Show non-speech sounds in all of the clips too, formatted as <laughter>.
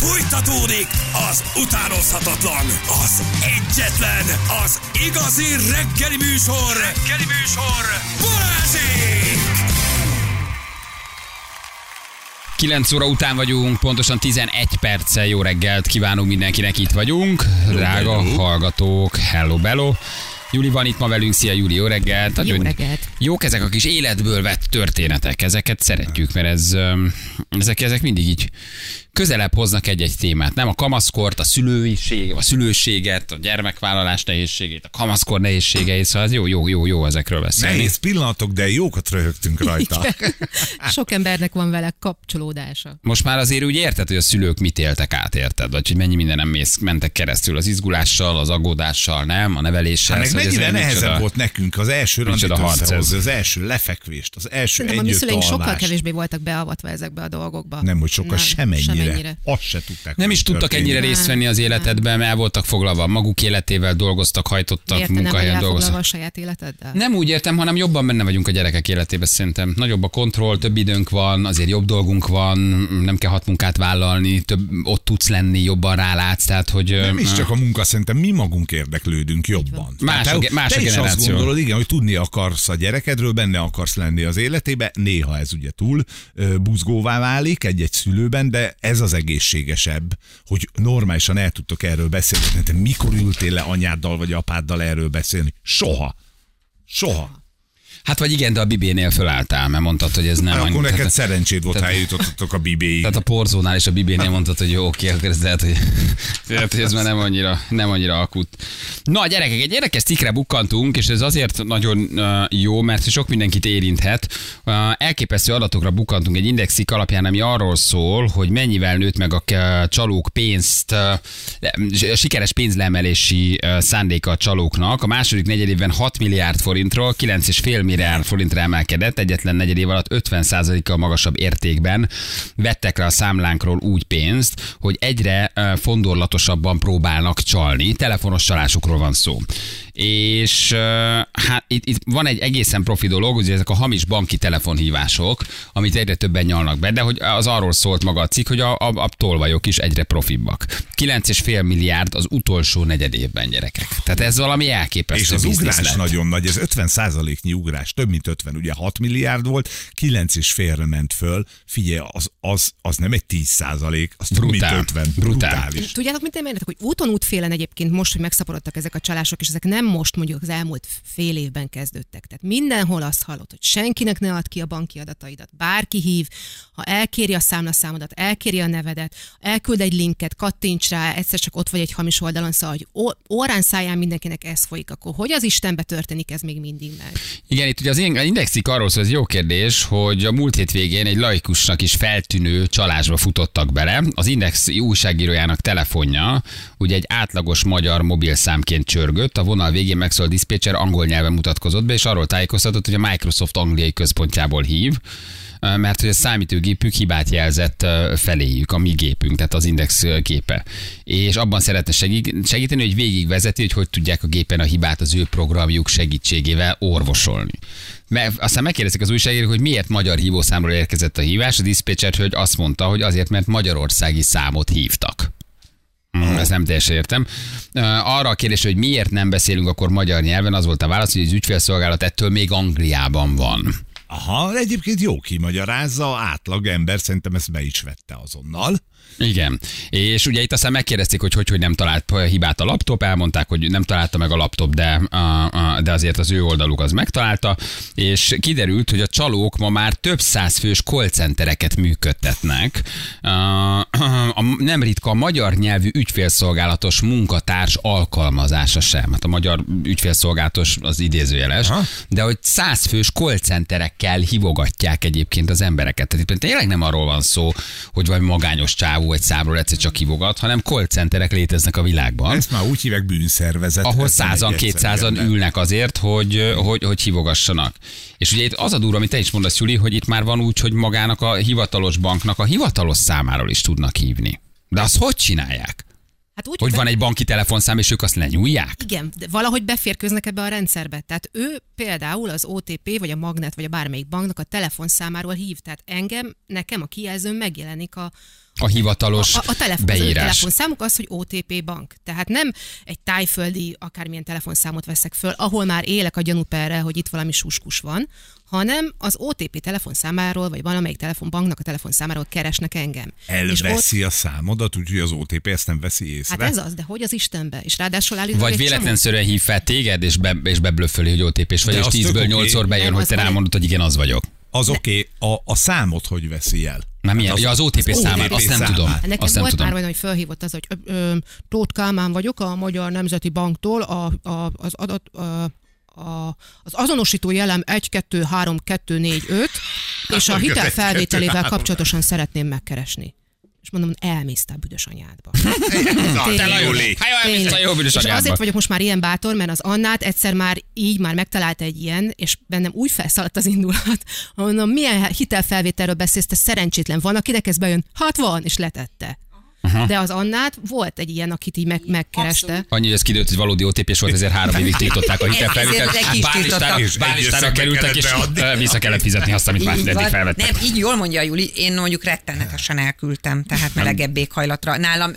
Fújtatódik az utánozhatatlan, az egyetlen, az igazi reggeli műsor, reggeli műsor, Balázsék! 9 óra után vagyunk, pontosan 11 perccel jó reggelt kívánunk mindenkinek, itt vagyunk. Drága hallgatók, hello bello. Júli van itt ma velünk, szia Júli, jó reggelt. Jó reggelt. Jók ezek a kis életből vett történetek, ezeket szeretjük, mert ez, ezek, ezek mindig így közelebb hoznak egy-egy témát. Nem a kamaszkort, a szülőiség, a szülőséget, a gyermekvállalás nehézségét, a kamaszkor nehézségeit, szóval jó, jó, jó, jó ezekről beszélni. Nehéz pillanatok, de jókat röhögtünk rajta. <laughs> Sok embernek van vele kapcsolódása. Most már azért úgy érted, hogy a szülők mit éltek át, érted? Vagy hogy mennyi mindenem mész, mentek keresztül az izgulással, az aggódással, nem? A neveléssel. Hát meg mennyire nehezebb micsoda- volt nekünk az első randit összehozni, az első lefekvést, az első Szerintem a mi szüleink sokkal kevésbé voltak beavatva ezekbe a dolgokba. Nem, hogy sokkal Nem, semennyire. Azt se tudták. Nem is tudtak történik. ennyire részt venni az életedben, mert el voltak foglalva maguk életével, dolgoztak, hajtottak, Miért te nem munkahelyen elfoglalva dolgoztak. a saját életeddel? Nem úgy értem, hanem jobban benne vagyunk a gyerekek életében szerintem. Nagyobb a kontroll, több időnk van, azért jobb dolgunk van, nem kell hat munkát vállalni, több ott tudsz lenni, jobban rálátsz, tehát hogy... Nem is csak a munka, szerintem mi magunk érdeklődünk jobban. Más Tehát a te, más a te is azt generáció. gondolod, igen, hogy tudni akarsz a gyerekedről, benne akarsz lenni az életébe, néha ez ugye túl buzgóvá válik egy-egy szülőben, de ez az egészségesebb, hogy normálisan el tudtok erről beszélni. Te mikor ültél le anyáddal vagy apáddal erről beszélni? Soha. Soha. Hát vagy igen, de a Bibénél fölálltál, mert mondtad, hogy ez nem Nem, akkor neked szerencséd volt, ha eljutottatok a bibéig. Tehát a porzónál és a Bibénél mondtad, hogy jó, oké, akkor ez lehet, hogy, lehet, hogy ez már nem annyira, nem annyira akut. Na gyerekek, egy érdekes cikkre bukkantunk, és ez azért nagyon jó, mert sok mindenkit érinthet. Elképesztő adatokra bukkantunk egy indexik alapján, ami arról szól, hogy mennyivel nőtt meg a csalók pénzt, uh, sikeres pénzleemelési uh, szándéka a csalóknak. A második negyedévben 6 milliárd forintról 9,5 milliárd forintra emelkedett, egyetlen negyed év alatt 50%-kal magasabb értékben vettek le a számlánkról úgy pénzt, hogy egyre fondorlatosabban próbálnak csalni. Telefonos csalásokról van szó. És hát itt, itt van egy egészen profi dolog, hogy ezek a hamis banki telefonhívások, amit egyre többen nyalnak be, de hogy az arról szólt maga a cikk, hogy a, a, a tolvajok is egyre profibbak. 9,5 milliárd az utolsó negyed évben, gyerekek. Tehát ez valami elképesztő És az ugrás lett. nagyon nagy, ez 50 százaléknyi ugrás, több mint 50, ugye 6 milliárd volt, 9 és félre ment föl, figyelj, az, az, az nem egy 10 százalék, az több mint Brutál. 50. Brutál. Brutális. Tudjátok, mit említettek, hogy úton útfélen egyébként most, hogy megszaporodtak ezek a csalások, és ezek nem most mondjuk az elmúlt fél évben kezdődtek. Tehát mindenhol azt hallott, hogy senkinek ne add ki a banki adataidat. Bárki hív, ha elkéri a számlaszámodat, elkéri a nevedet, elküld egy linket, kattints rá, egyszer csak ott vagy egy hamis oldalon, szóval, hogy órán száján mindenkinek ez folyik, akkor hogy az Istenbe történik ez még mindig meg? Igen, itt ugye az in- indexik arról szól, ez jó kérdés, hogy a múlt hétvégén egy laikusnak is feltűnő csalásba futottak bele. Az Index újságírójának telefonja ugye egy átlagos magyar mobilszámként csörgött, a vonal végén megszól a diszpécser angol nyelven mutatkozott be, és arról tájékoztatott, hogy a Microsoft angliai központjából hív, mert hogy a számítógépük hibát jelzett feléjük, a mi gépünk, tehát az Index gépe. És abban szeretne segí- segíteni, hogy végigvezeti, hogy hogy tudják a gépen a hibát az ő programjuk segítségével orvosolni. Mert aztán megkérdezik az újságírók, hogy miért magyar hívószámról érkezett a hívás, a diszpécser hogy azt mondta, hogy azért, mert magyarországi számot hívtak. Mm, ezt nem teljesen értem. Arra a kérdés, hogy miért nem beszélünk akkor magyar nyelven, az volt a válasz, hogy az ügyfélszolgálat ettől még Angliában van. Aha, egyébként jó kimagyarázza, átlag ember szerintem ezt be is vette azonnal. Igen. És ugye itt aztán megkérdezték, hogy hogy, hogy nem talált hibát a laptop, elmondták, hogy nem találta meg a laptop, de, a, a, de azért az ő oldaluk az megtalálta, és kiderült, hogy a csalók ma már több száz fős call centereket működtetnek. A, a nem ritka a magyar nyelvű ügyfélszolgálatos munkatárs alkalmazása sem. Hát a magyar ügyfélszolgálatos az idézőjeles, Aha. de hogy százfős call centerekkel hívogatják egyébként az embereket. Tehát itt tényleg nem arról van szó, hogy valami magányos csávó egy számról egyszer csak hívogat, hanem call centerek léteznek a világban. Ezt már úgy hívják bűnszervezet. ahol százan, kétszázan ülnek azért, hogy, hogy, hogy hívogassanak. És ugye itt az a durva, amit te is mondasz, Juli, hogy itt már van úgy, hogy magának a hivatalos banknak a hivatalos számáról is tudnak hívni. De azt hogy csinálják? Hát úgy, Hogy van egy banki telefonszám, és ők azt lenyúlják? Igen, de valahogy beférkőznek ebbe a rendszerbe. Tehát ő például az OTP, vagy a Magnet, vagy a bármelyik banknak a telefonszámáról hív. Tehát engem, nekem a kijelzőn megjelenik a, A hivatalos a, a, telefon, az beírás. telefonszámuk az, hogy OTP bank. Tehát nem egy tájföldi akármilyen telefonszámot veszek föl, ahol már élek a gyanúperre, hogy itt valami suskus van, hanem az OTP telefonszámáról, vagy valamelyik telefonbanknak a telefonszámáról keresnek engem. És ott, Elveszi a számodat, úgyhogy az OTP ezt nem veszi észre. hát ez az, de hogy az Istenbe? És ráadásul állítólag Vagy véletlenszerűen hív fel téged, és, be, és beblöföli, hogy OTP-s vagy, De és az 10-ből tök oké. 8-szor bejön, Nem, hogy az te rámondod, hogy igen, az vagyok. Az oké, okay, a, a számot hogy veszi el? Már milyen? Hát Ja, az OTP számát, azt nem számát. tudom. Hát Nekem Azt nem volt tudom. már olyan, hogy felhívott az, hogy ö, ö, Tóth Kálmán vagyok, a Magyar Nemzeti Banktól, a, a, az adat, a, a, az azonosító jelem 1, 2, 3, 2, 4, 5, és a hitel felvételével kapcsolatosan szeretném megkeresni. És mondom, elmész te a büdös anyádba. <laughs> És azért vagyok most már ilyen bátor, mert az Annát egyszer már így már megtalálta egy ilyen, és bennem úgy felszaladt az indulat, mondom, milyen hitelfelvételről beszélsz, te szerencsétlen van, akinek ez bejön, hát van, és letette. Aha. De az Annát volt egy ilyen, akit így meg, megkereste. Annyi, hogy ez kiderült, hogy valódi OTP-s volt, ezért három évig tiltották a hitelfelvételt. Bálistára, kerültek, és vissza kellett fizetni azt, amit már eddig felvettek. Nem, így jól mondja a Juli, én mondjuk rettenetesen elküldtem, tehát melegebb éghajlatra. Nálam...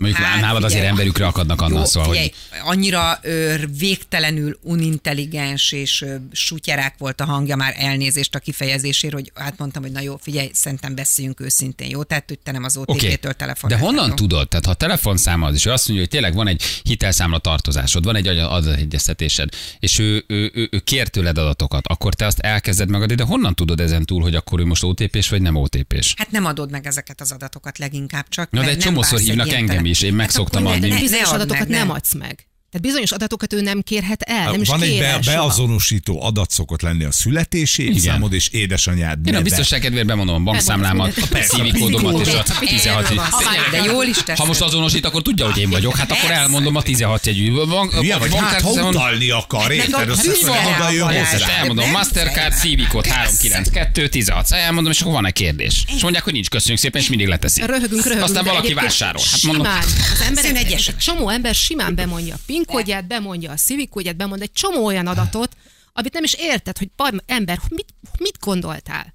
Mondjuk nálad azért emberükre akadnak annál, Jó, szóval, hogy- figyelj, annyira ö, végtelenül unintelligens és ö, sutyerák volt a hangja már elnézést a kifejezésért, hogy hát mondtam, hogy na jó, figyelj, szerintem beszéljünk őszintén, jó? Tehát hogy te nem az OTP-től de telefonáltál. honnan jó? tudod? Tehát ha a telefonszáma az, és ő azt mondja, hogy tényleg van egy hitelszámla tartozásod, van egy adategyeztetésed, és ő, ő, ő, ő kér tőled adatokat, akkor te azt elkezded megadni, de honnan tudod ezen túl, hogy akkor ő most OTP-s vagy nem OTP-s? Hát nem adod meg ezeket az adatokat leginkább csak. Na, de egy csomószor hívnak engem is, én meg szoktam akkor adni. ne- De ne bizonyos adatokat nem ne. adsz meg. Tehát bizonyos adatokat ő nem kérhet el, nem is Van egy be, el soha. beazonosító adat szokott lenni a születési évszámod és édesanyád Én a neve. biztonság kedvéért bemondom a bankszámlámat, a Persze, CV kódomat és a Erről 16 van szó. De jól is teszed. Ha most azonosít, akkor tudja, hogy én vagyok, hát akkor elmondom a 16 jegyű Hülye vagy, hát ha utalni akar, érted? oda jön hozzá. elmondom, Mastercard, szeretem. CV kód Persze. 392 16. Elmondom, és akkor van egy kérdés. És mondják, hogy nincs, köszönjük szépen, és mindig leteszik. Röhögünk, röhögünk. Aztán valaki vásárol. Hát mondom. Az egyesek. egy csomó ember simán bemondja kódját, bemondja a civic kódját, bemond egy csomó olyan adatot, amit nem is érted, hogy bar, ember, mit, mit gondoltál?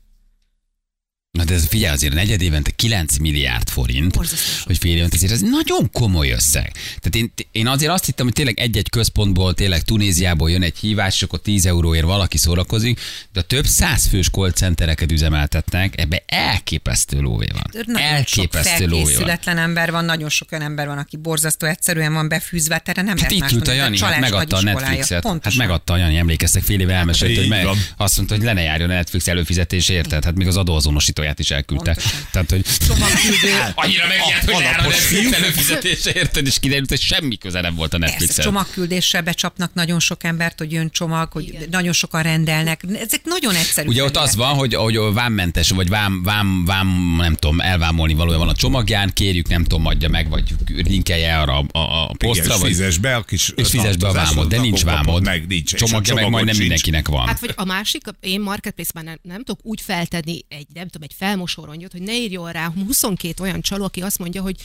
Na de ez figyelj azért, negyed évente 9 milliárd forint, Borzasztó hogy fél évente, azért ez nagyon komoly összeg. Tehát én, én azért azt hittem, hogy tényleg egy-egy központból, tényleg Tunéziából jön egy hívás, és akkor 10 euróért valaki szórakozik, de a több száz fős call centereket üzemeltetnek, ebbe elképesztő lóvé van. Nagyon elképesztő lóvé van. felkészületlen ember van, nagyon sok olyan ember van, aki borzasztó egyszerűen van befűzve, erre nem Hát itt ült a Jani, hát megadta a. Netflixet. Hát Pontosan. megadta a Jani, emlékeztek, fél éve elmesélt, hogy meg, azt mondta, hogy le ne járjon a Netflix előfizetés, érted? Hát még az adóazonosítóját is elküldte. Pontosan. Tehát, hogy <laughs> annyira megijedt, hogy Netflix előfizetése, érted? És kiderült, hogy semmi köze nem volt a Netflixen. csomagküldéssel becsapnak nagyon sok embert, hogy jön csomag, hogy Igen. nagyon sokan rendelnek. Ezek nagyon egyszerű. Ugye ott az van, hogy, hogy vámmentes, vagy vám, vám, vám, nem tudom, elvámolni valója van a csomagján, kérjük, nem tudom, adja meg, vagy linkelje arra a, a, Igen, posztra, és vagy fizes be a kis és fizes be a vámot, de nincs vámod. Meg, nincs, Csomagja meg majdnem sincs. mindenkinek van. Hát vagy a másik, én marketplace-ben nem, nem tudok úgy feltenni egy, nem tudom, egy felmosórongyot, hogy ne írjon rá 22 olyan csaló, aki azt mondja, hogy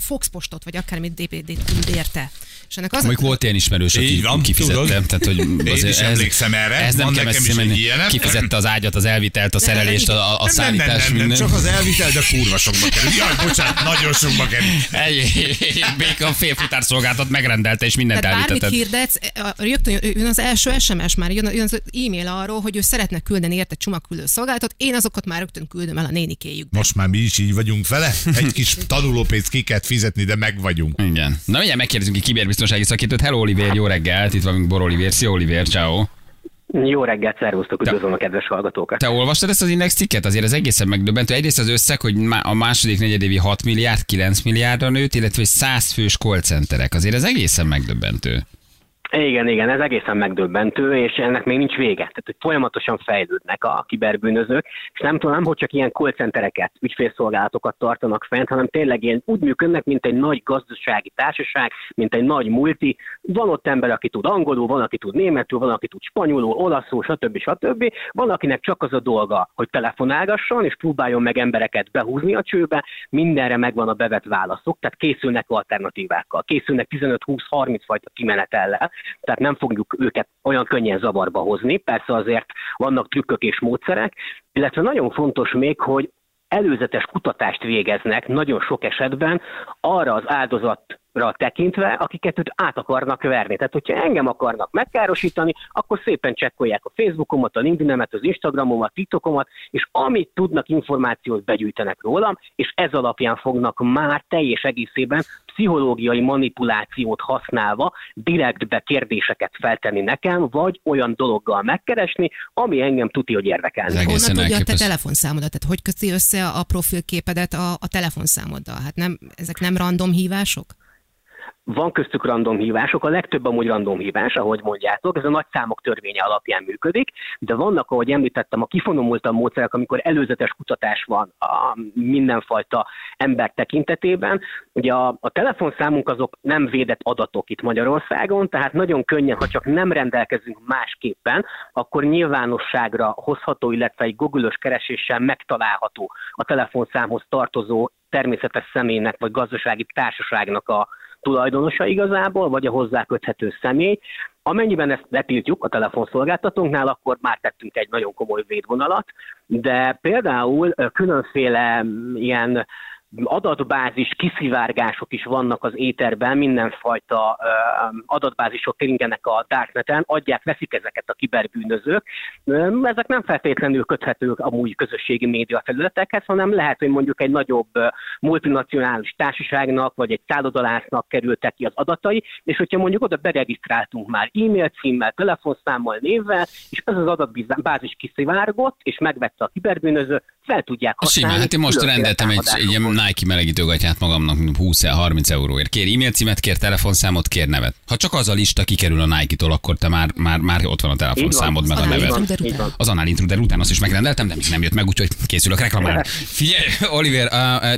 Fox postot, vagy akármit DPD-t küld érte. És ennek az a- Mondjuk volt ilyen ismerős, aki Így van, kifizette. tudod. Tehát, hogy Én is emlékszem erre, Ez nem kell nekem is. Kifizette az ágyat, az elvitelt, a szerelést, a, a, a Nem, nem, nem, szállítás, nem, nem, minden. csak az elvitel, de kurva sokba kerül. Jaj, bocsánat, nagyon sokba kerül. Egy, béka félfutár szolgáltat megrendelte, és mindent Tehát bármit elvitetett. hirdetsz, a- rögtön jön az első SMS már, jön, jön az e-mail arról, hogy ő szeretne küldeni érte csomagküldő szolgáltat, én azokat már rögtön küldöm el a nénikéjükbe. Most már mi is így vagyunk vele. Egy kis tanulópénzt ki kell fizetni, de meg vagyunk. Igen. Na mindjárt megkérdezünk egy kiberbiztonsági szakértőt. Hello Oliver, jó reggelt, itt vagyunk Bor Oliver. Szia Oliver, ciao. Jó reggelt, szervusztok, üdvözlöm a kedves hallgatókat. Te olvastad ezt az index cikket? Azért ez egészen megdöbbentő. Egyrészt az összeg, hogy a második negyedévi 6 milliárd, 9 milliárdra nőtt, illetve hogy 100 fős call centerek. Azért ez egészen megdöbbentő. Igen, igen, ez egészen megdöbbentő, és ennek még nincs vége. Tehát, hogy folyamatosan fejlődnek a kiberbűnözők, és nem tudom, hogy csak ilyen call centereket, ügyfélszolgálatokat tartanak fent, hanem tényleg ilyen úgy működnek, mint egy nagy gazdasági társaság, mint egy nagy multi. Van ott ember, aki tud angolul, van, aki tud németül, van, aki tud spanyolul, olaszul, stb. stb. Van, akinek csak az a dolga, hogy telefonálgasson, és próbáljon meg embereket behúzni a csőbe, mindenre megvan a bevett válaszok, tehát készülnek alternatívákkal, készülnek 15-20-30 fajta kimenetellel, tehát nem fogjuk őket olyan könnyen zavarba hozni, persze azért vannak trükkök és módszerek, illetve nagyon fontos még, hogy előzetes kutatást végeznek nagyon sok esetben arra az áldozat tekintve, akiket őt át akarnak verni. Tehát, hogyha engem akarnak megkárosítani, akkor szépen csekkolják a Facebookomat, a LinkedInemet, az Instagramomat, TikTokomat, és amit tudnak, információt begyűjtenek rólam, és ez alapján fognak már teljes egészében pszichológiai manipulációt használva direktbe kérdéseket feltenni nekem, vagy olyan dologgal megkeresni, ami engem tuti, hogy érdekelni. Honnan tudja a te telefonszámodat? Tehát hogy köti össze a profilképedet a, a telefonszámoddal? Hát nem, ezek nem random hívások? Van köztük random hívások, a legtöbb amúgy random hívás, ahogy mondjátok, ez a nagy számok törvénye alapján működik, de vannak, ahogy említettem, a kifonomultabb módszerek, amikor előzetes kutatás van a mindenfajta ember tekintetében. Ugye a, a telefonszámunk azok nem védett adatok itt Magyarországon, tehát nagyon könnyen, ha csak nem rendelkezünk másképpen, akkor nyilvánosságra hozható, illetve egy Google-ös kereséssel megtalálható a telefonszámhoz tartozó természetes személynek vagy gazdasági társaságnak a tulajdonosa igazából, vagy a hozzá köthető személy. Amennyiben ezt betiltjuk a telefonszolgáltatónknál, akkor már tettünk egy nagyon komoly védvonalat, de például különféle mm, ilyen adatbázis kiszivárgások is vannak az éterben, mindenfajta adatbázisok keringenek a darkneten, adják, veszik ezeket a kiberbűnözők. Ezek nem feltétlenül köthetők amúgy közösségi média felületekhez, hanem lehet, hogy mondjuk egy nagyobb multinacionális társaságnak, vagy egy szállodalásznak kerültek ki az adatai, és hogyha mondjuk oda beregisztráltunk már e-mail címmel, telefonszámmal, névvel, és ez az adatbázis kiszivárgott, és megvette a kiberbűnöző, fel tudják használni. Simán, hát én most rendeltem egy, egy ilyen Nike melegítőgatyát magamnak 20-30 euróért. Kér e-mail címet, kér telefonszámot, kér nevet. Ha csak az a lista kikerül a Nike-tól, akkor te már, már, már ott van a telefonszámod, meg a neved. Az Annál Intruder után azt is megrendeltem, de még nem jött meg, úgyhogy készülök reklamálni. <laughs> Figyelj, Oliver,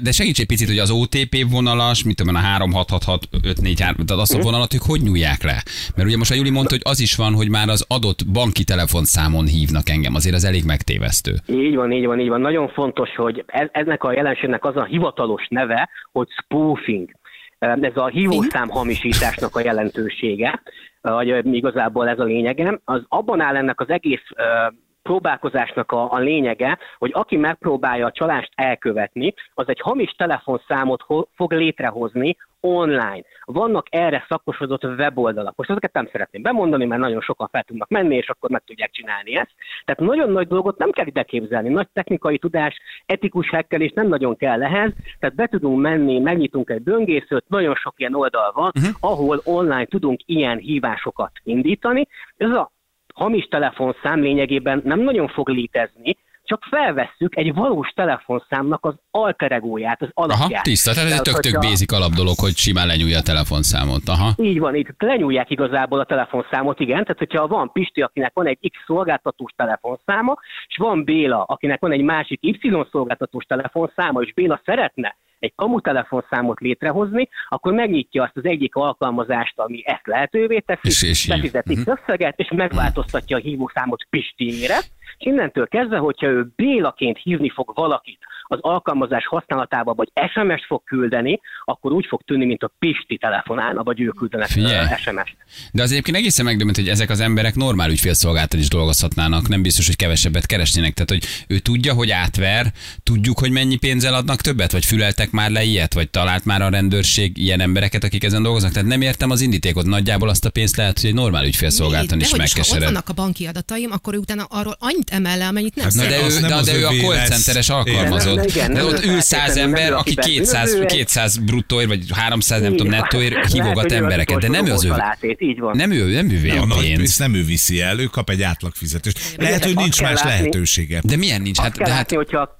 de segíts egy picit, hogy az OTP vonalas, mit tudom a 3666 543, tehát azt a vonalat ők hogy nyúlják le? Mert ugye most a Juli mondta, hogy az is van, hogy már az adott banki telefonszámon hívnak engem, azért az elég megtévesztő. Így van, így van, így van. Nagyon fontos, hogy ez, ennek a jelenségnek az a hivatalos neve, hogy spoofing. Ez a hívószám hamisításnak a jelentősége, vagy igazából ez a lényege. Az abban áll ennek az egész próbálkozásnak a, a lényege, hogy aki megpróbálja a csalást elkövetni, az egy hamis telefonszámot ho- fog létrehozni online. Vannak erre szakosodott weboldalak. Most ezeket nem szeretném bemondani, mert nagyon sokan fel tudnak menni, és akkor meg tudják csinálni ezt. Tehát nagyon nagy dolgot nem kell ide képzelni. Nagy technikai tudás, etikus hekkelés nem nagyon kell ehhez. Tehát be tudunk menni, megnyitunk egy böngészőt, nagyon sok ilyen oldal van, uh-huh. ahol online tudunk ilyen hívásokat indítani. Ez a hamis telefonszám lényegében nem nagyon fog létezni, csak felvesszük egy valós telefonszámnak az alteregóját, az alapját. Aha, tiszta, tehát ez egy tök-tök basic alap dolog, hogy simán lenyúlja a telefonszámot. Aha. így van, itt lenyúlják igazából a telefonszámot, igen. Tehát, hogyha van Pisti, akinek van egy X szolgáltatós telefonszáma, és van Béla, akinek van egy másik Y szolgáltatós telefonszáma, és Béla szeretne egy kamu telefonszámot létrehozni, akkor megnyitja azt az egyik alkalmazást, ami ezt lehetővé teszi, És- és hív. befizet X összeget, és megváltoztatja a hívószámot Pistiére, és innentől kezdve, hogyha ő Bélaként hívni fog valakit az alkalmazás használatába, vagy SMS-t fog küldeni, akkor úgy fog tűnni, mint a Pisti telefonálna, vagy ő ö, SMS-t. De az egyébként egészen megdöbbent, hogy ezek az emberek normál ügyfélszolgáltal is dolgozhatnának, nem biztos, hogy kevesebbet keresnének. Tehát, hogy ő tudja, hogy átver, tudjuk, hogy mennyi pénzzel adnak többet, vagy füleltek már le ilyet, vagy talált már a rendőrség ilyen embereket, akik ezen dolgoznak. Tehát nem értem az indítékot. Nagyjából azt a pénzt lehet, hogy egy normál ügyfélszolgálton is Dehogy ha ott megkesered. vannak a banki adataim, akkor ő utána arról annyit emel le, amennyit nem Hát Na de ő, nem de, de ő a call centeres alkalmazott. De igen, De nem ott ő ül 100 feltétlenül ember, aki aki 200, benne. 200 bruttóért, vagy 300 nem tudom nettóért hívogat embereket, de nem ő az ő. Nem ő, nem ő A pénz. nem ő viszi el, ő kap egy átlagfizetést. Lehet, hogy nincs más lehetősége. De milyen nincs? Hát, de hát hogyha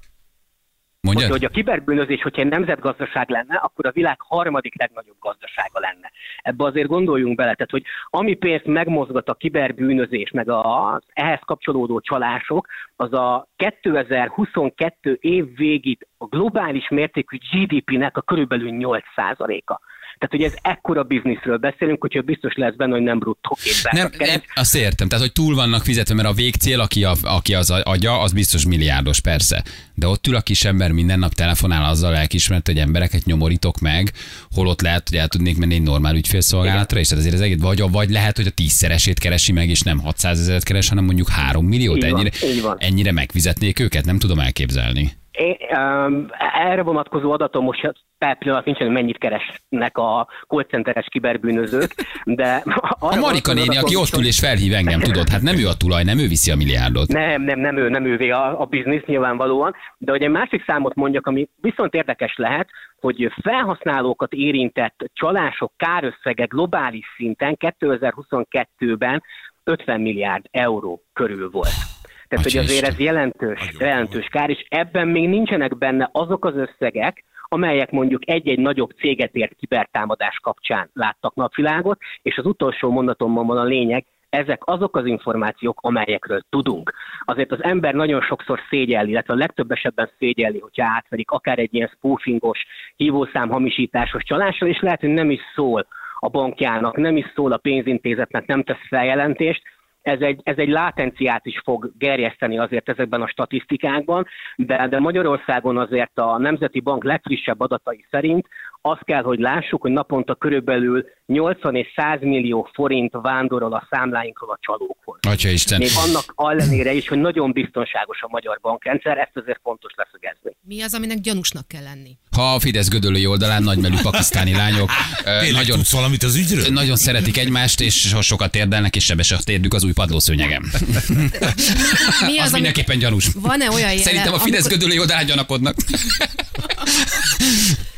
hogy, hogy a kiberbűnözés, hogyha egy nemzetgazdaság lenne, akkor a világ harmadik legnagyobb gazdasága lenne. Ebbe azért gondoljunk bele, tehát, hogy ami pénzt megmozgat a kiberbűnözés, meg az ehhez kapcsolódó csalások, az a 2022 év végig a globális mértékű GDP-nek a körülbelül 8%-a. Tehát, hogy ez ekkora bizniszről beszélünk, hogyha biztos lesz benne, hogy nem bruttó Nem, nem, azt értem, tehát hogy túl vannak fizetve, mert a végcél, aki, a, aki az adja, az biztos milliárdos, persze. De ott ül a kis ember minden nap telefonál azzal lelkismert, hogy embereket nyomorítok meg, holott lehet, hogy el tudnék menni egy normál ügyfélszolgálatra, és tehát azért az egész, vagy, vagy lehet, hogy a tízszeresét keresi meg, és nem 600 ezeret keres, hanem mondjuk 3 milliót. Így Ennyire, van. ennyire megfizetnék őket, nem tudom elképzelni. É, um, erre vonatkozó adatom most per pillanat nincsen, hogy mennyit keresnek a callcenteres kiberbűnözők, de... A Marika néni, aki ott ül és felhív engem, tudod, hát nem ő a tulaj, nem ő viszi a milliárdot. Nem, nem, nem ő, nem ővé a, a biznisz nyilvánvalóan, de hogy egy másik számot mondjak, ami viszont érdekes lehet, hogy felhasználókat érintett csalások kárösszege globális szinten 2022-ben 50 milliárd euró körül volt. Tehát, hogy azért ez jelentős, jelentős kár, és ebben még nincsenek benne azok az összegek, amelyek mondjuk egy-egy nagyobb céget ért kibertámadás kapcsán láttak napvilágot, és az utolsó mondatomban van a lényeg, ezek azok az információk, amelyekről tudunk. Azért az ember nagyon sokszor szégyelli, illetve a legtöbb esetben szégyelli, hogyha átverik akár egy ilyen spoofingos, hívószám hamisításos csalással, és lehet, hogy nem is szól a bankjának, nem is szól a pénzintézetnek, nem tesz feljelentést, ez egy, ez egy látenciát is fog gerjeszteni azért ezekben a statisztikákban, de, de Magyarországon azért a Nemzeti Bank legfrissebb adatai szerint azt kell, hogy lássuk, hogy naponta körülbelül 80 és 100 millió forint vándorol a számláinkról a csalókhoz. Atya Isten. Még annak ellenére is, hogy nagyon biztonságos a magyar bankrendszer, ezt azért fontos leszögezni. Mi az, aminek gyanúsnak kell lenni? Ha a Fidesz gödöllői oldalán nagymelű pakisztáni lányok <laughs> Tényleg nagyon, tudsz valamit az ügyről? nagyon szeretik egymást, és ha sokat érdelnek, és sebes a térdük az új padlószőnyegem. Mi Az az, ami... mindenképpen gyanús. Van-e olyan jele, Szerintem a Fidesz amikor- gödöllői oldalán gyanakodnak. <laughs>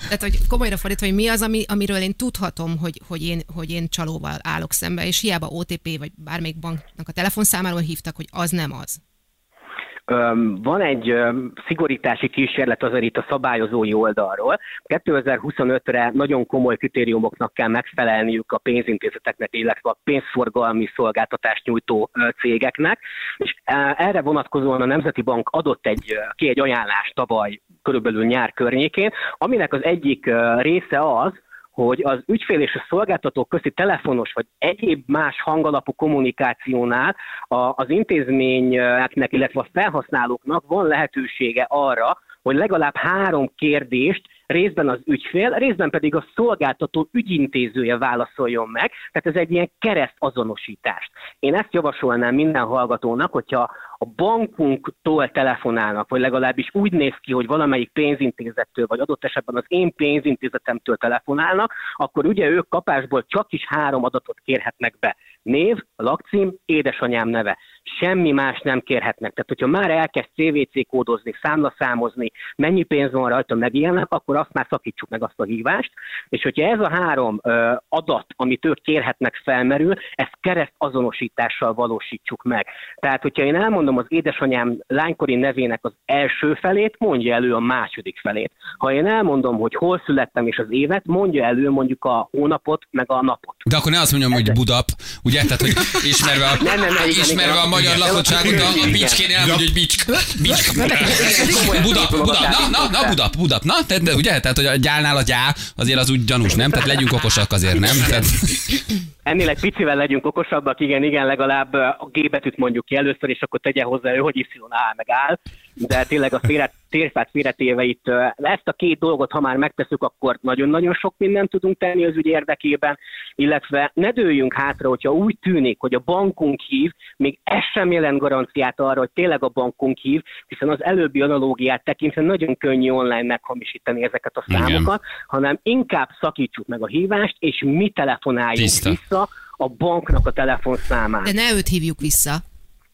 Tehát, hogy komolyra fordítva, hogy mi az, ami, amiről én tudhatom, hogy, hogy, én, hogy én csalóval állok szembe, és hiába OTP vagy bármelyik banknak a telefonszámáról hívtak, hogy az nem az. Van egy szigorítási kísérlet azért itt a szabályozói oldalról. 2025-re nagyon komoly kritériumoknak kell megfelelniük a pénzintézeteknek, illetve a pénzforgalmi szolgáltatást nyújtó cégeknek, és erre vonatkozóan a Nemzeti Bank adott egy, ki egy ajánlást tavaly körülbelül nyár környékén, aminek az egyik része az, hogy az ügyfél és a szolgáltató közti telefonos vagy egyéb más hangalapú kommunikációnál a, az intézményeknek, illetve a felhasználóknak van lehetősége arra, hogy legalább három kérdést részben az ügyfél, részben pedig a szolgáltató ügyintézője válaszoljon meg, tehát ez egy ilyen kereszt azonosítást. Én ezt javasolnám minden hallgatónak, hogyha a bankunktól telefonálnak, vagy legalábbis úgy néz ki, hogy valamelyik pénzintézettől, vagy adott esetben az én pénzintézetemtől telefonálnak, akkor ugye ők kapásból csak is három adatot kérhetnek be. Név, lakcím, édesanyám neve. Semmi más nem kérhetnek. Tehát, hogyha már elkezd CVC kódozni, számlaszámozni, mennyi pénz van rajta, meg ilyenek, akkor azt már szakítsuk meg azt a hívást. És hogyha ez a három ö, adat, amit ők kérhetnek, felmerül, ezt kereszt azonosítással valósítsuk meg. Tehát, hogyha én elmondom az édesanyám lánykori nevének az első felét, mondja elő a második felét. Ha én elmondom, hogy hol születtem és az évet, mondja elő mondjuk a hónapot, meg a napot. De akkor ne azt mondjam, hogy Budap, ugye? Tehát, hogy ismerve a, Nem, nem, nem, igen, ismerve igen. a magyar de a Igen. Bicskénél elmondja, hogy Bicsk. Bicsk. Budap, Budap, na, na, na, Budap, Budap, na, te, de ugye? Tehát, hogy a gyálnál a gyá, azért az úgy gyanús, nem? Tehát legyünk okosak azért, nem? Tehát, Ennél egy picivel legyünk okosabbak, igen, igen, legalább a G betűt mondjuk ki először, és akkor tegye hozzá ő, hogy Y áll meg áll, de tényleg a félre, térfát félretéve itt ezt a két dolgot, ha már megteszük, akkor nagyon-nagyon sok mindent tudunk tenni az ügy érdekében, illetve ne dőljünk hátra, hogyha úgy tűnik, hogy a bankunk hív, még ez sem jelent garanciát arra, hogy tényleg a bankunk hív, hiszen az előbbi analógiát tekintve nagyon könnyű online meghamisítani ezeket a Igen. számokat, hanem inkább szakítsuk meg a hívást, és mi telefonáljunk Tiszta. vissza a banknak a telefonszámát. De ne őt hívjuk vissza.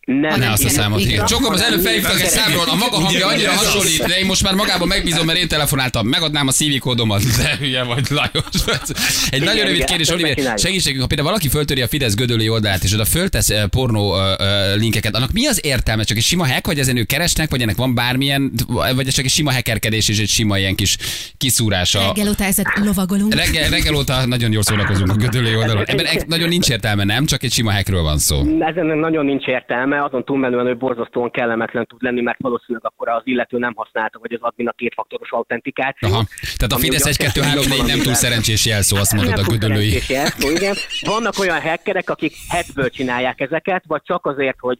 Nem, ne azt a számot hívja. Csokom, az előbb felhívtak egy számról, a maga hangja annyira hasonlít, de én most már magában megbízom, mert én telefonáltam, megadnám a CV kódomat. De hülye vagy, Lajos. Egy Igen, nagyon rövid kérdés, Oliver, segítségünk, ha például valaki föltöri a Fidesz gödöllői oldalát, és oda föltesz eh, pornó eh, eh, linkeket, annak mi az értelme? Csak egy sima hack, vagy ezen ők keresnek, vagy ennek van bármilyen, vagy ez csak egy sima hackerkedés és egy sima ilyen kis kiszúrása? Reggel óta ezek lovagolunk. Reggel, reggel óta nagyon jól szórakozunk a gödöllői oldalon. Ebben nagyon nincs értelme, nem? Csak egy sima hackről van szó. Ezen nagyon nincs értelme, azon túlmenően, hogy borzasztóan kellemetlen tud lenni, mert valószínűleg akkor az illető nem használta, vagy az admin a kétfaktoros autentikációt. Aha. Tehát a Fidesz ugye 1 azt 2 jelenti, 3 hogy 4 nem túl szerencsés jelszó, azt mondod a szerencsés jelszó, igen. Vannak olyan hackerek, akik hetből csinálják ezeket, vagy csak azért, hogy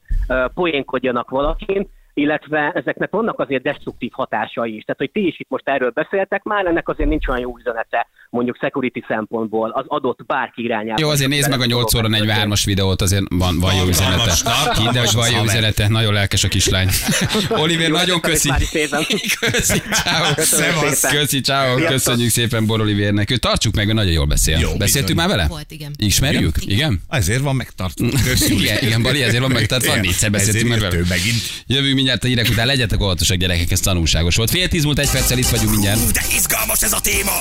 poénkodjanak valakin, illetve ezeknek vannak azért destruktív hatásai is. Tehát, hogy ti is itt most erről beszéltek már, ennek azért nincs olyan jó üzenete mondjuk security szempontból az adott bárki irányába. Jó, azért nézd meg a 8 óra 43-as videót, azért van, van jó üzenete. Hidd el, hogy van jó üzenete, nagyon lelkes a kislány. <laughs> Oliver, nagyon köszi. Köszi, ciao. <laughs> Köszi, ciao. Köszönjük szépen Bor Olivernek. Ő tartsuk meg, mert nagyon jól beszél. Jó, Beszéltünk bizony. már vele? Volt, igen. Ismerjük? Igen? Ezért van megtartva. Igen, igen, Bali, ezért van meg, tehát van négyszer beszéltünk meg Ezért vele. ő megint. Jövünk mindjárt a hírek után, legyetek óvatosak gyerekek, ez tanulságos volt. Fél tíz múlt egy perccel itt vagyunk mindjárt. Ú, de izgalmas ez a téma!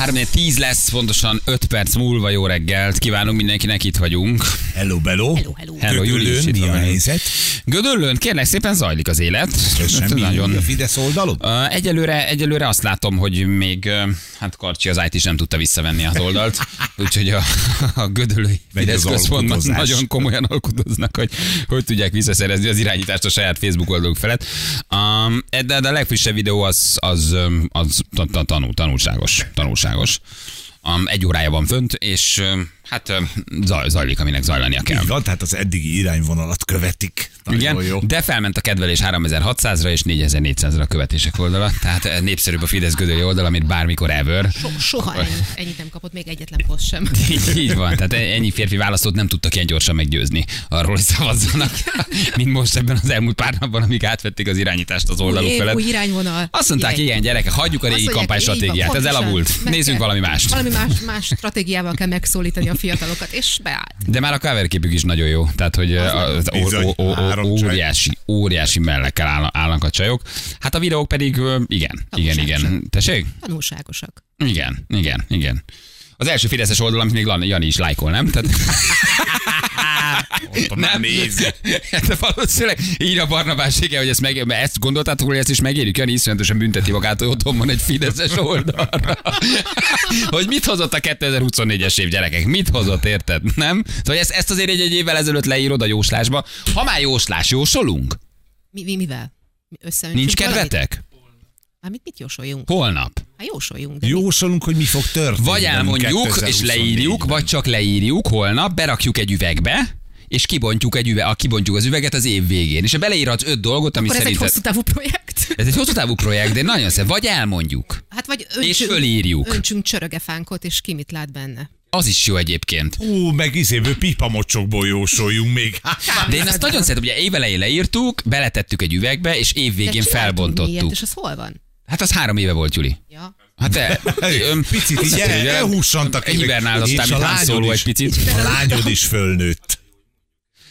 3 10 lesz, pontosan 5 perc múlva jó reggelt. Kívánunk mindenkinek, itt vagyunk. Hello, bello. Hello, hello. Hello, Júli is itt mi van a velünk. helyzet? Gödöllőn kérlek szépen zajlik az élet. Köszönöm, mi nagyon, a Fidesz oldalon? Egyelőre, egyelőre azt látom, hogy még hát Karcsi az IT is nem tudta visszavenni az oldalt, <laughs> úgyhogy a, a gödölői Megy Fidesz az központban nagyon komolyan alkudoznak, hogy hogy tudják visszaszerezni az irányítást a saját Facebook oldaluk felett. Um, de, de a legfrissebb videó az, az, az ta- tanul, tanulságos. tanulságos. Um, egy órája van fönt, és um, hát zaj, zajlik, aminek zajlania kell. Van, tehát az eddigi irányvonalat követik. Nagyon Igen, jó. de felment a kedvelés 3600-ra és 4400-ra a követések oldala, tehát eh, népszerűbb a Fidesz Gödöli oldal, mint bármikor ever. So, soha ennyi, ennyit nem kapott még egyetlen poszt sem. <laughs> Így, így van, tehát ennyi férfi választót nem tudtak ilyen gyorsan meggyőzni arról, hogy szavazzanak, mint most ebben az elmúlt pár napban, amíg átvették az irányítást az oldaluk felett. új irányvonal. Azt mondták, Király. igen, gyerekek, hagyjuk a régi kampánystratégiát, ez elavult. Nézzünk valami mást. Valami más, más stratégiával kell megszólítani a fiatalokat, és beállt. De már a cover képük is nagyon jó, tehát hogy az, az, Bizony, ó, ó, ó, óriási, óriási mellekkel áll- állnak a csajok. Hát a videók pedig igen, igen, igen. Tessék? Tanulságosak. Igen, igen, igen. Az első Fideszes oldal, amit még Jani is lájkol, nem? Tehát, <laughs> nem nézi. <laughs> de valószínűleg így a Barnabás, igen, hogy ezt, meg, mert ezt gondoltátok, hogy ezt is megérjük? Jani iszonyatosan bünteti magát, hogy otthon van egy Fideszes oldalra. <laughs> hogy mit hozott a 2024-es év gyerekek? Mit hozott, érted? Nem? Szóval ezt, ezt azért egy, egy évvel ezelőtt leírod a jóslásba. Ha már jóslás, jósolunk? Mi, mi mivel? Mi Összeöntsünk Nincs kedvetek? Hát mit, mit jósoljunk? Holnap. Hát jósoljunk. De? Jósolunk, hogy mi fog történni. Vagy elmondjuk, és leírjuk, vagy csak leírjuk holnap, berakjuk egy üvegbe, és kibontjuk egy üveg, a kibontjuk az üveget az év végén. És beleírhatsz öt dolgot, ami Akkor ez egy szerinted... hosszú távú projekt. Ez egy hosszú távú projekt, de nagyon szép. Vagy elmondjuk. Hát vagy És öntsünk, fölírjuk. öntsünk csörögefánkot, és ki mit lát benne. Az is jó egyébként. Ú, meg izéből pipamocsokból jósoljunk még. De én azt nagyon szeretem, ugye évelején leírtuk, beletettük egy üvegbe, és év De végén csináltunk felbontottuk. Ilyet, és az hol van? Hát az három éve volt, Juli. Ja. Hát te, Picit így hogy elhússantak. Egy hibernál, aztán És a mint lányod egy picit. A lányod is fölnőtt.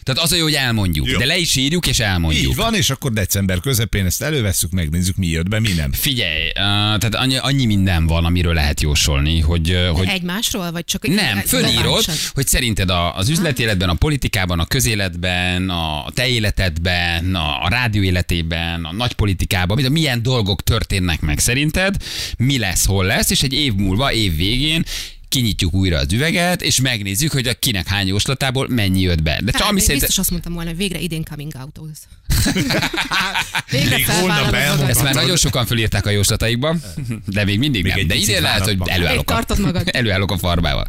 Tehát az a jó, hogy elmondjuk. Jó. De le is írjuk, és elmondjuk. Így van, és akkor december közepén ezt elővesszük, megnézzük, mi jött be, mi nem. Figyelj, uh, tehát annyi, annyi minden van, amiről lehet jósolni, hogy, uh, hogy Egymásról, vagy csak... nem, fölírod, hogy szerinted a, az üzletéletben, a politikában, a közéletben, a te életedben, a, a rádió életében, a nagy politikában, milyen dolgok történnek meg szerinted, mi lesz, hol lesz, és egy év múlva, év végén kinyitjuk újra az üveget, és megnézzük, hogy a kinek hány jóslatából mennyi jött be. De csak Hát, ami én szerint... biztos azt mondtam volna, hogy végre idén coming out <laughs> Végre felvállalod. Ezt már nagyon sokan fölírták a jóslataikban, de még mindig Még nem. De idén lehet, hogy előállok a, <laughs> előállok a farbával.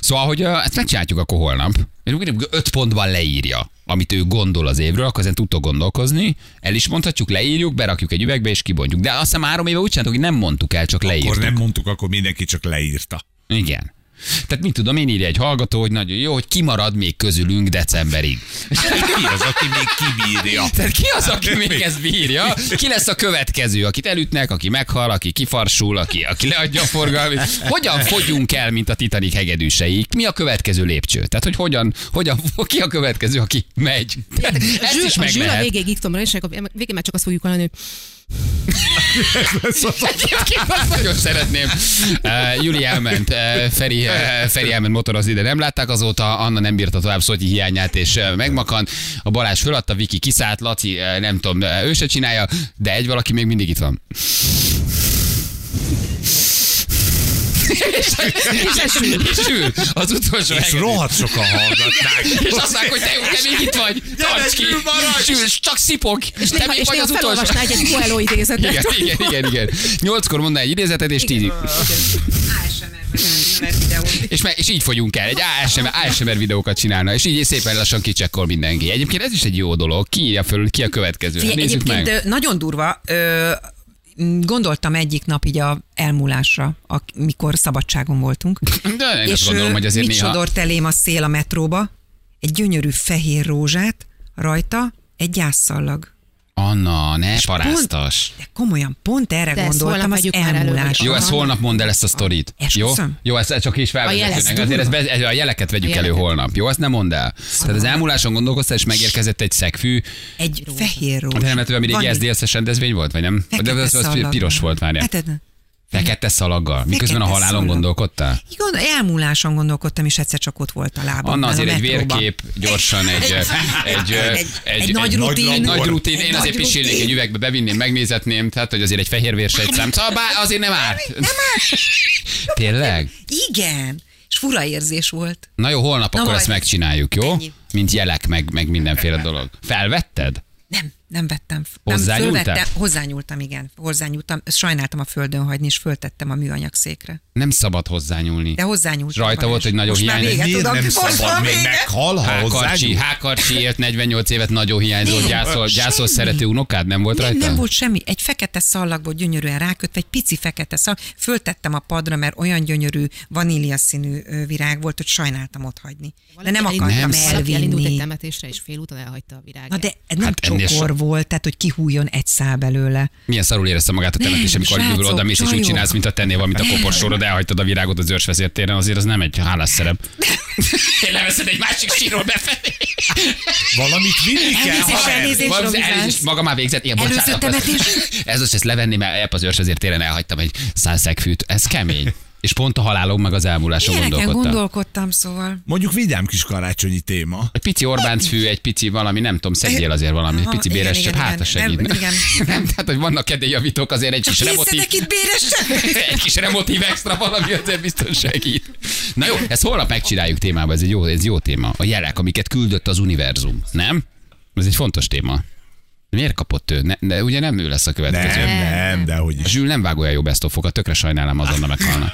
Szóval, hogy uh, ezt megcsináljuk akkor holnap. Úgy öt pontban leírja, amit ő gondol az évről, akkor ezen tudtok gondolkozni, el is mondhatjuk, leírjuk, berakjuk egy üvegbe és kibontjuk. De azt hiszem három éve úgy csináltuk, hogy nem mondtuk el, csak leírtuk. Akkor nem mondtuk, akkor mindenki csak leírta. Igen. Tehát mit tudom, én írja egy hallgató, hogy nagyon jó, hogy kimarad még közülünk decemberig. Ki az, aki még kibírja? Tehát ki az, aki még ezt bírja? Ki lesz a következő, akit elütnek, aki meghal, aki kifarsul, aki, aki leadja a forgalmat? Hogyan fogyunk el, mint a Titanic hegedűseik? Mi a következő lépcső? Tehát, hogy hogyan, hogyan ki a következő, aki megy? Ezt is a meg a végéig itt és akkor végén már csak azt fogjuk hallani, hogy Egyébként azt nagyon szeretném. Uh, Juli elment, uh, Feri, uh, Feri elment motorozni, de nem látták azóta, Anna nem bírta tovább Szotyi hiányát, és uh, megmakant. A Balázs föladta, Viki kiszállt, Laci, uh, nem tudom, uh, ő se csinálja, de egy valaki még mindig itt van. És, és, sül, és sül, az utolsó És hegedű. rohadt sokan hallgatnák. És azt mondják, hogy te jó, te még itt vagy. Tarts ki. Sül, csak szipog. és te még vagy az utolsó. felolvasná egy Coelho idézetet. Igen, igen, igen, igen. Nyolckor mondaná egy idézetet, és tízig. És, meg, és így fogyunk el, egy ASMR, ASMR videókat csinálna, és így szépen lassan kicsekkol mindenki. Egyébként ez is egy jó dolog. Ki írja föl, ki a következő? Figyelj, Nézzük egyébként meg. nagyon durva, ö, Gondoltam egyik nap így a elmúlásra, amikor szabadságon voltunk. De én és azt gondolom, hogy azért mit néha... sodort elém a szél a metróba? Egy gyönyörű fehér rózsát, rajta egy gyászszallag. Anna, ne pont- paráztas. De komolyan, pont erre De ezt gondoltam az már elmúlás. Jó, ezt holnap mondd el ezt a sztorit. Jó? Jó, ezt csak is felvezetőnek. Azért ezt be, a jeleket vegyük A elő jeleket. holnap. Jó, azt nem mondd el. Tehát az elmúláson gondolkoztál, és megérkezett egy szegfű. Egy fehér rózsa. De nem hogy ami régi Van- SZDSZ-es rendezvény volt, vagy nem? De az, az piros volt, várjál. Hát, Fekete szalaggal. Miközben a Fekete halálon szalag. gondolkodtál? Igaz, elmúláson gondolkodtam, és egyszer csak ott volt a lábam. Anna azért a egy vérkép, gyorsan egy, egy, egy, egy nagy rutin. Egy nagy rutin. Én azért pisilnék egy üvegbe, bevinném, megnézetném, tehát hogy azért egy fehér vérsejtszám. Szóval azért nem árt. Nem árt. <laughs> Tényleg? Igen. És fura érzés volt. Na jó, holnap Na akkor ezt megcsináljuk, jó? Ennyi. Mint jelek, meg, meg mindenféle dolog. Felvetted? Nem, nem vettem. Nem, fölvettem, hozzányúltam, igen. Hozzányúltam. Sajnáltam a földön hagyni, és föltettem a műanyag székre. Nem szabad hozzányúlni. De hozzányúltam. Rajta volt, hogy nagyon Most Miért tudom, nem most szabad még meghal, ha Hákarcsi? Hákarcsi élt 48 évet, nagyon hiányzott, Nem, gyászol, gyászol szerető unokád, nem volt Nem, rajta? nem volt semmi. Egy fekete szallag volt gyönyörűen rákötve, egy pici fekete szallag. Föltettem a padra, mert olyan gyönyörű vanília színű virág volt, hogy sajnáltam ott hagyni. De nem akartam elindult- valaki elindult egy elvinni. temetésre, és félúton elhagyta a virágot. Na de nem Hát csokor volt, tehát hogy kihújjon egy szál belőle. Milyen szarul érezte magát a Nem, temetés, amikor kívül oda és úgy csinálsz, mint a tennél valamit a koporsorod, elhagytad a virágot az őrsvezértéren, azért az nem egy hálás szerep. Én <laughs> leveszed egy másik sírról befelé. Valamit vinni kell, Elnézést, elnézést. Maga már végzett. Igen, Előző bocsánat. Ez az, ezt levenni, mert epp az őrsvezértéren elhagytam egy száz szegfűt. Ez kemény. És pont a halálom meg az Ilyeneken gondolkodtam. gondolkodtam, szóval. Mondjuk vigyám kis karácsonyi téma. Egy pici Orbánc fű, egy pici valami, nem tudom, szedjél azért valami, egy pici béres csöp, hát a segít. Nem, igen. <laughs> Nem, tehát, hogy vannak kedélyjavítók, azért egy kis remotív, Készedek itt béres <laughs> egy kis remotív extra valami azért biztos segít. Na jó, ezt holnap megcsináljuk témába, ez egy jó, ez jó téma. A jelek, amiket küldött az univerzum, nem? Ez egy fontos téma. Miért kapott ő? Ne, de ugye nem ő lesz a következő. Nem, nem, de hogy is. Zsül nem vág olyan jó besztofokat, tökre sajnálom, azonnal meghalna.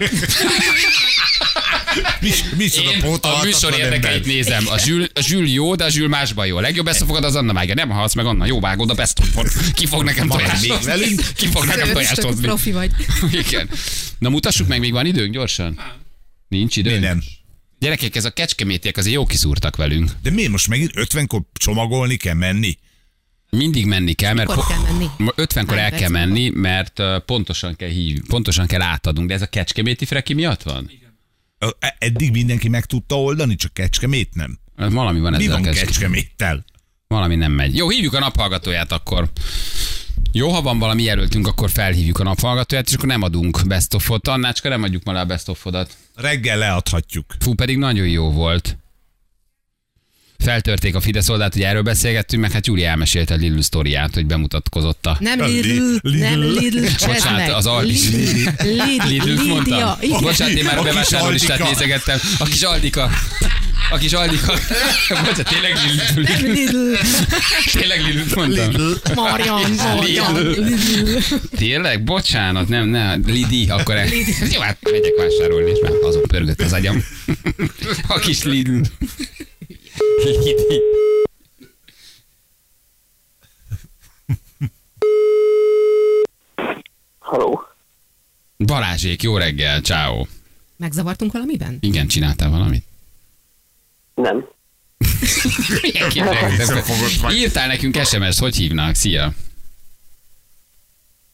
Mi, Én a műsor érdekeit nézem. A Zsül, a Zsül jó, de a Zsül másban jó. A legjobb beszofogad az Anna vágja. Nem halsz meg Anna, jó vágod a bestofot. Ki fog nekem tojást még velünk? Ki fog nekem tojást hozni? profi vagy. <laughs> Igen. Na mutassuk meg, még van időnk gyorsan? Nincs Mi időnk? nem. Gyerekek, ez a kecskemétiek azért jó kiszúrtak velünk. De miért most megint 50-kor csomagolni kell menni? Mindig menni kell, mert Mikor kell menni? 50-kor Hány el kell menni, mert pontosan kell hív, pontosan kell átadnunk. De ez a kecskeméti freki miatt van? E- Eddig mindenki meg tudta oldani, csak Kecskemét nem. Valami van Mi ezzel van a kecske- Kecskeméttel? Valami nem megy. Jó, hívjuk a naphallgatóját akkor. Jó, ha van valami jelöltünk, akkor felhívjuk a naphallgatóját, és akkor nem adunk best of-ot. Annácska, nem adjuk már a best of-odat. Reggel leadhatjuk. Fú, pedig nagyon jó volt. Feltörték a Fidesz oldalt, hogy erről beszélgettünk, meg hát Júli elmesélte a Lidl sztoriát, hogy bemutatkozott a... Nem Lidl, Lidl. nem Lidl, Bocsánat, az Aldi. Lidl, Lidl mondtam. Bocsánat, én már a bevásárlólistát nézegettem. A kis Aldika. A kis Aldika. Bocsánat, tényleg Lidl. Nem Lidl, Tényleg Lidl mondtam. Lidl. Lidl. Tényleg? Bocsánat, nem, nem, Lidi, akkor el... Jó, hát megyek vásárolni, és már azon pörgött az agyam. A kis Lidl. Lidi. Haló? Balázsék, jó reggel, ciao. Megzavartunk valamiben? Igen, csináltál valamit? Nem. Írtál nekünk SMS-t, hogy hívnak? Szia.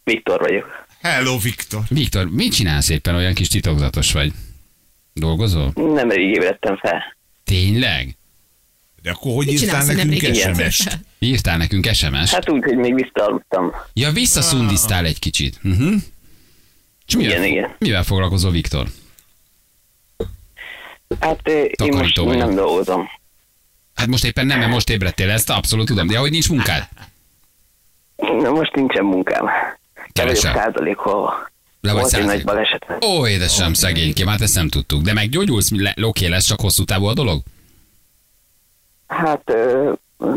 Viktor vagyok. Hello, Viktor. Viktor, mit csinálsz éppen, olyan kis titokzatos vagy? Dolgozol? Nem elég ébredtem fel. Tényleg? De akkor hogy Mit írtál nekünk SMS-t? Írtál nekünk SMS-t? Hát úgy, hogy még visszaaludtam. Ja, visszaszundiztál egy kicsit. Uh-huh. És mivel, Igen, igen. mivel foglalkozol, Viktor? Hát eh, én most Takarító vagyok. nem dolgozom. Hát most éppen nem, mert most ébredtél, ezt abszolút tudom. De hogy nincs munkád? Na, most nincsen munkám. Kevesen. százalékol. Le vagy Volt egy nagy százalék. baleset. Ó, édesem, szegénykém, hát ezt nem tudtuk. De meggyógyulsz, le, oké lesz, csak hosszú távú a dolog? Hát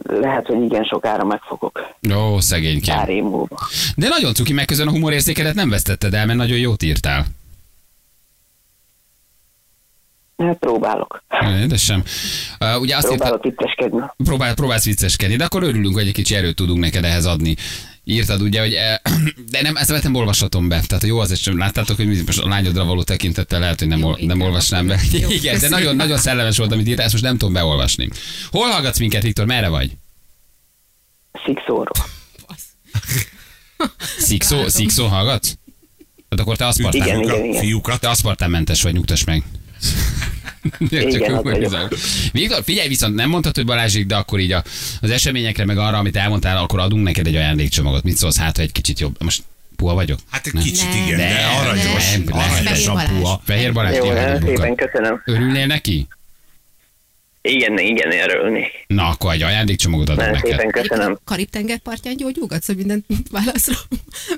lehet, hogy igen sokára megfogok. Ó, szegénykém. Pár év múlva. De nagyon cuki, meg közben a humorérzékedet nem vesztetted el, mert nagyon jót írtál. Hát próbálok. Édesem. Uh, ugye azt Próbálok vicceskedni. próbál, próbálsz vicceskedni, de akkor örülünk, hogy egy kicsi erőt tudunk neked ehhez adni. Írtad ugye, hogy eh, <clears throat> de nem, ezt nem olvashatom be. Tehát jó, az sem láttátok, hogy most a lányodra való tekintettel lehet, hogy nem, Jó, ol, nem igen, olvasnám be. Jó, <laughs> Igen, de köszönöm. nagyon, nagyon szellemes volt, amit írtál, ezt most nem tudom beolvasni. Hol hallgatsz minket, Viktor? Merre vagy? Szikszóról. <laughs> Szikszó, szikszó hallgatsz? Tehát akkor te aszpartán, Igen, igen, igen. Fiúkat. te aszpartánmentes vagy, nyugtass meg. <laughs> Igen, az vagyok. Csak Viktor, figyelj, viszont nem mondtad, hogy Balázsik, de akkor így a, az eseményekre, meg arra, amit elmondtál, akkor adunk neked egy ajándékcsomagot. Mit szólsz, hát, ha egy kicsit jobb. Most puha vagyok? Hát egy Nem. kicsit Nem. igen, de Nem, aranyos. nem, nem. Aranyos Fehér a puha. Fehér Balázs, Jó, szépen buka. köszönöm. Örülnél neki? Igen, igen, örülni. Na, akkor egy ajándékcsomagot adok Nagyon neked. szépen köszönöm. Karib-tenger partján gyógyulgatsz, hogy minden válaszra,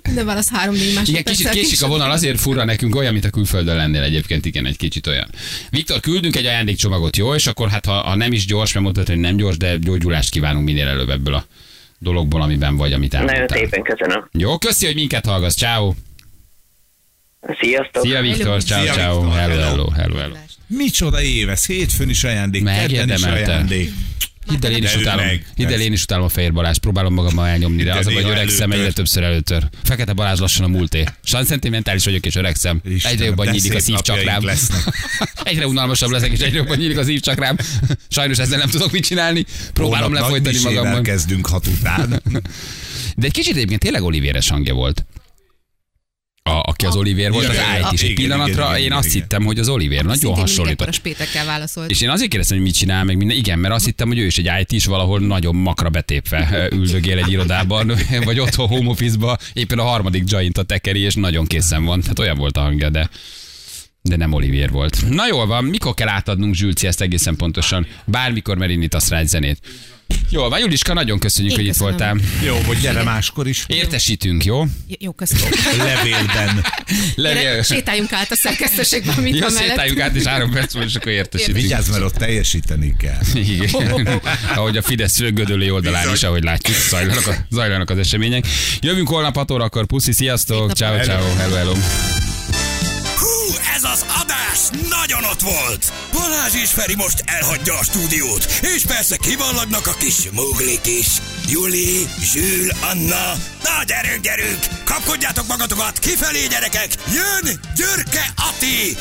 minden válasz három-négy Igen, másodperccel kicsit késik a vonal, azért furra nekünk olyan, mint a külföldön lennél egyébként, igen, egy kicsit olyan. Viktor, küldünk egy ajándékcsomagot, jó? És akkor hát, ha, ha nem is gyors, mert mondtad, hogy nem gyors, de gyógyulást kívánunk minél előbb ebből a dologból, amiben vagy, amit Nagyon elmondtál. szépen köszönöm. Jó, köszi, hogy minket hallgatsz. Ciao. Sziasztok! Szia Viktor, ciao, ciao. Hello, hello. hello, hello, hello. Micsoda éves, hétfőn is ajándék, kedden is ajándék. Hidd el, én is utálom. Hidd el, én is utálom a Fehér Balázs, próbálom magammal elnyomni, de az a baj, hogy öregszem egyre többször előtör. Fekete Balázs lassan a múlté. Sajnos szentimentális vagyok és öregszem. Istenem, egyre jobban nyílik a lesznek. <laughs> egyre unalmasabb leszek, és egyre jobban nyílik a szívcsakrám. <laughs> Sajnos ezzel nem tudok mit csinálni. Próbálom Holnap lefolytani magamban. kezdünk hat után. <laughs> De egy kicsit egyébként tényleg Olivéres hangja volt. A, aki az Olivér volt, az állt is. Egy pillanatra igen, én azt igen. hittem, hogy az Olivér. Nagyon hasonlított. a spétekkel válaszolt. És én azért kérdeztem, hogy mit csinál, meg minden. Igen, mert azt hittem, hogy ő is egy IT is valahol nagyon makra betépve üldögél egy irodában, <laughs> vagy otthon home office-ba, éppen a harmadik joint a tekeri, és nagyon készen van. Tehát olyan volt a hangja, de de nem Olivier volt. Na jól van, mikor kell átadnunk Zsülci ezt egészen pontosan? Bármikor, mert indítasz rá egy zenét. Jól van, Juliska, nagyon köszönjük, Én hogy itt köszönöm. voltál. Jó, hogy gyere máskor is. Értesítünk, jó? Jó, köszönöm. Levélben. Levél. Sétáljunk át a szerkesztőségben, mint Jó, a mellett. szétáljuk át, és három perc múlva, és akkor értesítünk. Vigyázz, mert ott teljesíteni kell. Igen. Ahogy a Fidesz gödöllői oldalán Bizony. is, ahogy látjuk, zajlanak, a, zajlanak az események. Jövünk holnap 6 órakor, puszi, sziasztok, ciao, ciao, hello, hello. Hú, ez az adás nagyon ott volt! Balázs és Feri most elhagyja a stúdiót, és persze kivallagnak a kis muglik is. Juli, Zsül, Anna, na gyerünk, gyerünk! Kapkodjátok magatokat, kifelé gyerekek! Jön Györke Ati!